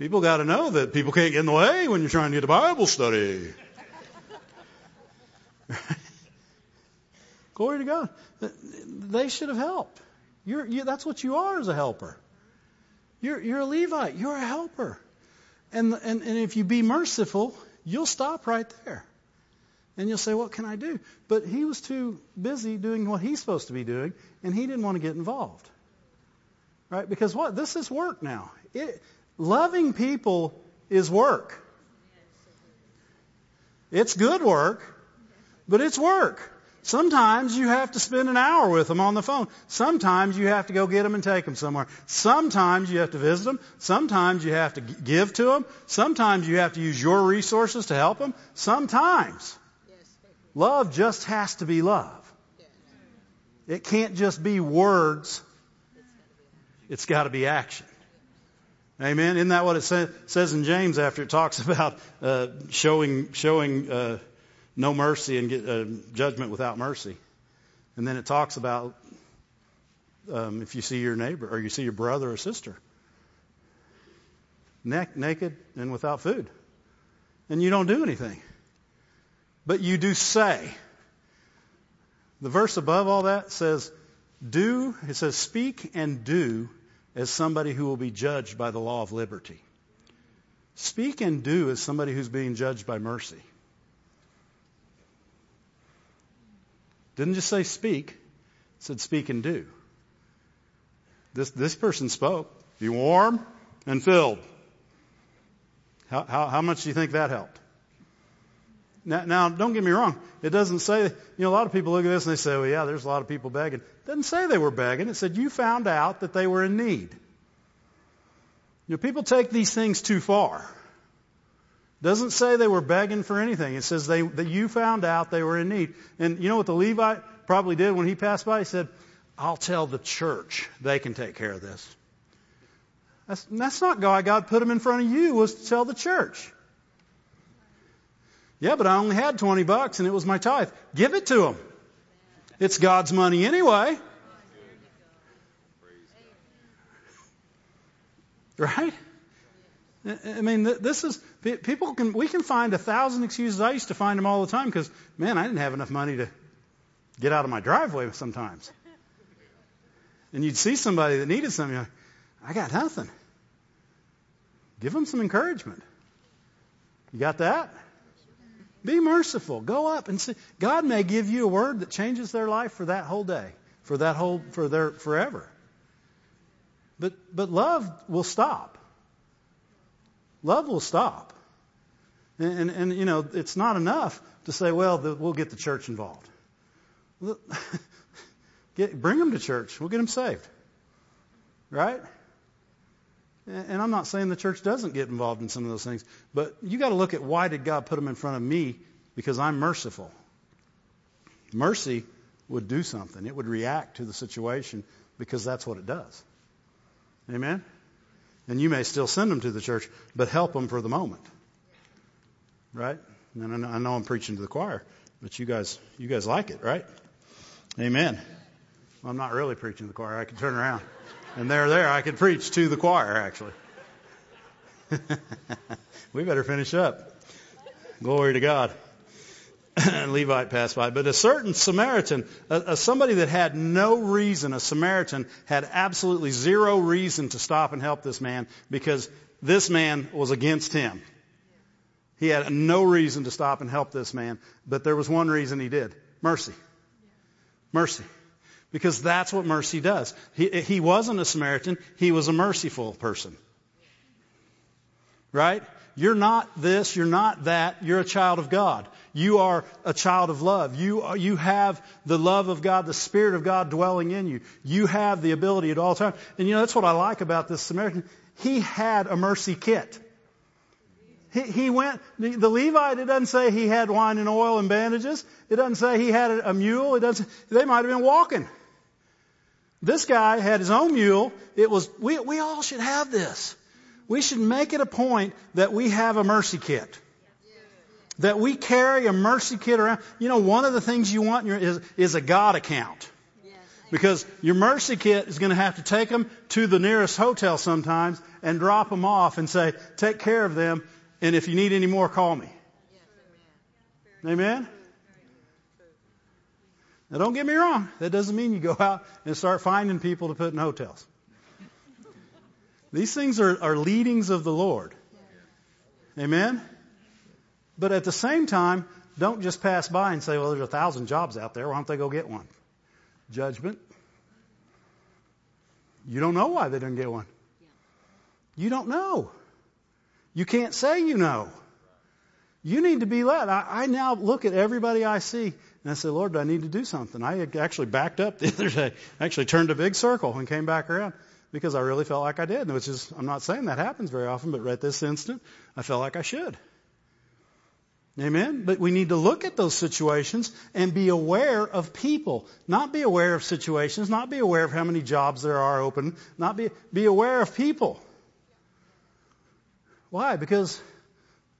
People got to know that people can't get in the way when you're trying to get a Bible study. Glory to God. They should have helped. You're, you, that's what you are as a helper. You're, you're a Levite. You're a helper. And, and, and if you be merciful, you'll stop right there. And you'll say, What can I do? But he was too busy doing what he's supposed to be doing, and he didn't want to get involved. Right? Because what? This is work now. It, loving people is work. It's good work, but it's work. Sometimes you have to spend an hour with them on the phone. Sometimes you have to go get them and take them somewhere. Sometimes you have to visit them. Sometimes you have to give to them. Sometimes you have to use your resources to help them. Sometimes. Love just has to be love. It can't just be words. It's got to be action. Amen. Isn't that what it say, says in James after it talks about uh, showing showing uh, no mercy and get uh, judgment without mercy. And then it talks about um, if you see your neighbor or you see your brother or sister naked and without food, and you don't do anything, but you do say. The verse above all that says, "Do." It says, "Speak and do." As somebody who will be judged by the law of liberty. Speak and do as somebody who's being judged by mercy. Didn't just say speak, said speak and do. This, this person spoke. Be warm and filled. How, how, how much do you think that helped? Now, now, don't get me wrong. It doesn't say, you know, a lot of people look at this and they say, well, yeah, there's a lot of people begging. It doesn't say they were begging. It said you found out that they were in need. You know, people take these things too far. Doesn't say they were begging for anything. It says they, that you found out they were in need. And you know what the Levite probably did when he passed by? He said, I'll tell the church they can take care of this. That's, that's not why God put him in front of you was to tell the church. Yeah, but I only had 20 bucks and it was my tithe. Give it to him. It's God's money anyway. Right? I mean, this is, people can, we can find a thousand excuses. I used to find them all the time because, man, I didn't have enough money to get out of my driveway sometimes. And you'd see somebody that needed something, like, I got nothing. Give them some encouragement. You got that? Be merciful. Go up and see. God may give you a word that changes their life for that whole day, for that whole, for their forever. But, but love will stop. Love will stop. And, and, and you know, it's not enough to say, well, the, we'll get the church involved. get, bring them to church. We'll get them saved. Right? And I'm not saying the church doesn't get involved in some of those things, but you got to look at why did God put them in front of me? Because I'm merciful. Mercy would do something. It would react to the situation because that's what it does. Amen? And you may still send them to the church, but help them for the moment. Right? And I know I'm preaching to the choir, but you guys, you guys like it, right? Amen. Well, I'm not really preaching to the choir. I can turn around. And there, there, I could preach to the choir, actually. we better finish up. Glory to God. Levite passed by. But a certain Samaritan, a, a, somebody that had no reason, a Samaritan had absolutely zero reason to stop and help this man because this man was against him. He had no reason to stop and help this man, but there was one reason he did. Mercy. Mercy. Because that's what mercy does. He, he wasn't a Samaritan, he was a merciful person. Right? You're not this, you're not that, you're a child of God. You are a child of love. You, are, you have the love of God, the Spirit of God dwelling in you. You have the ability at all times. And you know, that's what I like about this Samaritan. He had a mercy kit. He, he went, the, the Levite, it doesn't say he had wine and oil and bandages. It doesn't say he had a, a mule. It doesn't, they might have been walking. This guy had his own mule. It was, we, we all should have this. We should make it a point that we have a mercy kit. That we carry a mercy kit around. You know, one of the things you want your, is, is a God account. Because your mercy kit is going to have to take them to the nearest hotel sometimes and drop them off and say, take care of them, and if you need any more, call me. Amen? Now, don't get me wrong. That doesn't mean you go out and start finding people to put in hotels. These things are, are leadings of the Lord. Amen? But at the same time, don't just pass by and say, well, there's a thousand jobs out there. Why don't they go get one? Judgment. You don't know why they didn't get one. You don't know. You can't say you know. You need to be led. I, I now look at everybody I see and I say, Lord, I need to do something. I actually backed up the other day. I actually turned a big circle and came back around because I really felt like I did. Which is, I'm not saying that happens very often, but right this instant, I felt like I should. Amen? But we need to look at those situations and be aware of people. Not be aware of situations, not be aware of how many jobs there are open, not be, be aware of people. Why? Because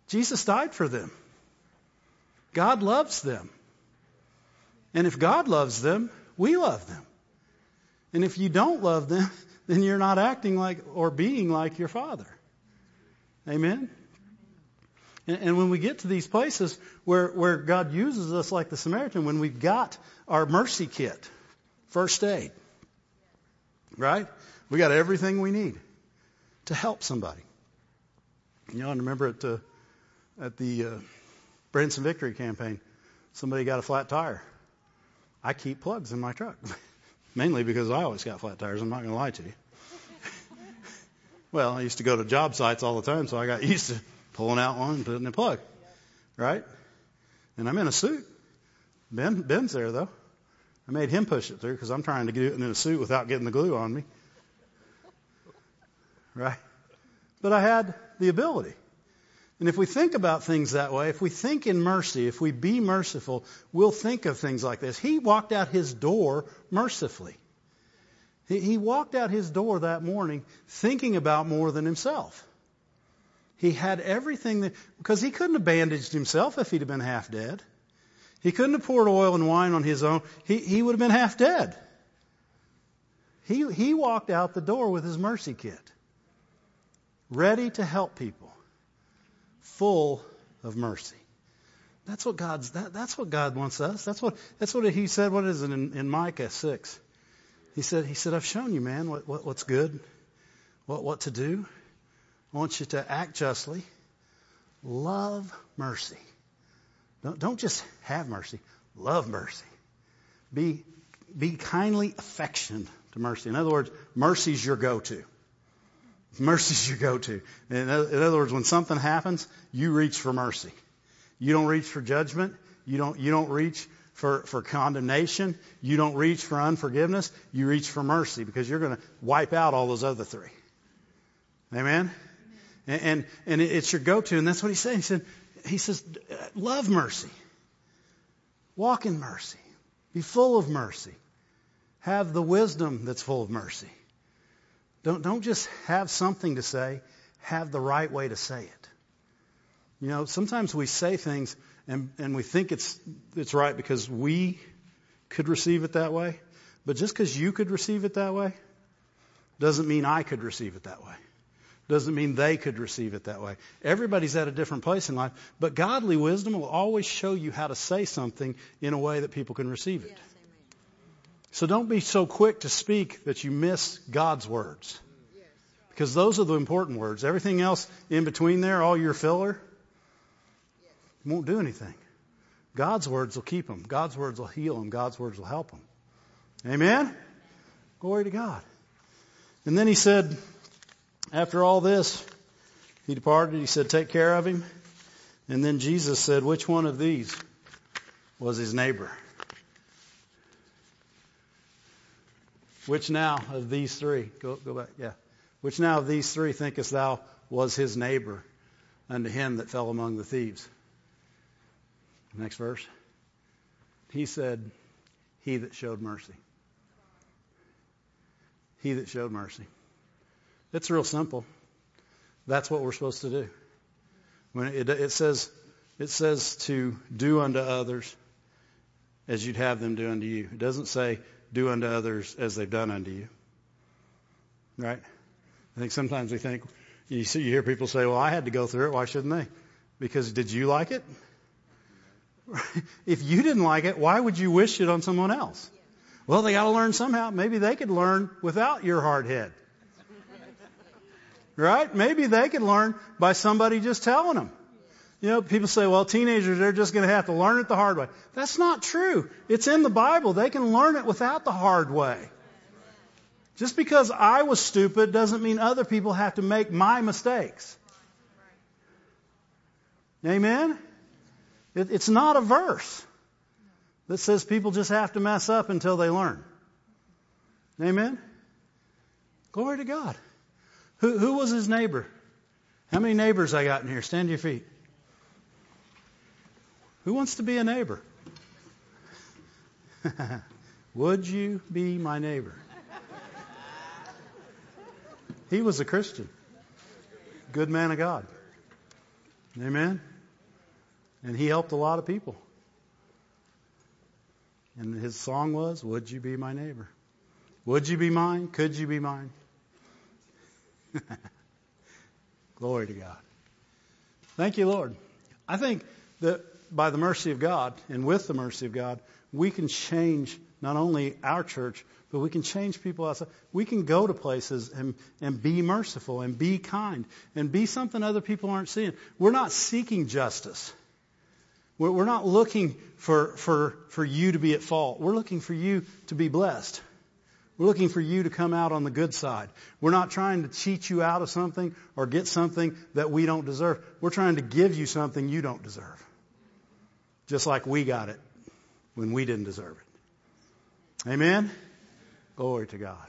Jesus died for them. God loves them. And if God loves them, we love them. And if you don't love them, then you're not acting like or being like your Father. Amen? And, and when we get to these places where, where God uses us like the Samaritan, when we've got our mercy kit, first aid, right? We got everything we need to help somebody. You know, I remember at, uh, at the uh, Branson Victory campaign, somebody got a flat tire. I keep plugs in my truck, mainly because I always got flat tires. I'm not going to lie to you. well, I used to go to job sites all the time, so I got used to pulling out one and putting a plug, right? And I'm in a suit. Ben, Ben's there though. I made him push it through because I'm trying to get it in a suit without getting the glue on me, right? But I had the ability. And if we think about things that way, if we think in mercy, if we be merciful, we'll think of things like this. He walked out his door mercifully. He, he walked out his door that morning thinking about more than himself. He had everything that, because he couldn't have bandaged himself if he'd have been half dead. He couldn't have poured oil and wine on his own. He, he would have been half dead. He, he walked out the door with his mercy kit, ready to help people, full of mercy. That's what God's. That, that's what God wants us. That's what. That's what He said. What is it in, in Micah six? He said. He said, "I've shown you, man, what, what what's good, what what to do. I want you to act justly, love mercy. Don't, don't just have mercy, love mercy. Be, be kindly affectioned to mercy. In other words, mercy's your go-to. Mercy's your go-to. In, in other words, when something happens, you reach for mercy. You don't reach for judgment. You don't, you don't reach for, for condemnation. You don't reach for unforgiveness. You reach for mercy because you're going to wipe out all those other three. Amen? And, and, it's your go-to. And that's what he said. He said, he says, love mercy. Walk in mercy. Be full of mercy. Have the wisdom that's full of mercy. Don't, don't just have something to say. Have the right way to say it. You know, sometimes we say things and, and we think it's, it's right because we could receive it that way. But just because you could receive it that way doesn't mean I could receive it that way doesn't mean they could receive it that way. Everybody's at a different place in life, but godly wisdom will always show you how to say something in a way that people can receive it. so don't be so quick to speak that you miss God's words. Because those are the important words. Everything else in between there, all your filler, won't do anything. God's words will keep them. God's words will heal them. God's words will help them. Amen? Glory to God. And then he said, after all this, he departed. He said, Take care of him. And then Jesus said, Which one of these was his neighbor? Which now of these three, go, go back, yeah. Which now of these three thinkest thou was his neighbor unto him that fell among the thieves? Next verse. He said, He that showed mercy. He that showed mercy. It's real simple. That's what we're supposed to do. When it, it says it says to do unto others as you'd have them do unto you. It doesn't say do unto others as they've done unto you. Right? I think sometimes we think you see you hear people say, "Well, I had to go through it. Why shouldn't they?" Because did you like it? if you didn't like it, why would you wish it on someone else? Well, they got to learn somehow. Maybe they could learn without your hard head. Right? Maybe they could learn by somebody just telling them. You know, people say, well, teenagers, they're just going to have to learn it the hard way. That's not true. It's in the Bible. They can learn it without the hard way. Just because I was stupid doesn't mean other people have to make my mistakes. Amen? It, it's not a verse that says people just have to mess up until they learn. Amen? Glory to God. Who, who was his neighbor? How many neighbors I got in here? Stand to your feet. Who wants to be a neighbor? Would you be my neighbor? He was a Christian. Good man of God. Amen. And he helped a lot of people. And his song was, Would you be my neighbor? Would you be mine? Could you be mine? Glory to God. Thank you, Lord. I think that by the mercy of God and with the mercy of God, we can change not only our church, but we can change people outside. We can go to places and, and be merciful and be kind and be something other people aren't seeing. We're not seeking justice. We're, we're not looking for, for, for you to be at fault. We're looking for you to be blessed. We're looking for you to come out on the good side. We're not trying to cheat you out of something or get something that we don't deserve. We're trying to give you something you don't deserve. Just like we got it when we didn't deserve it. Amen? Glory to God.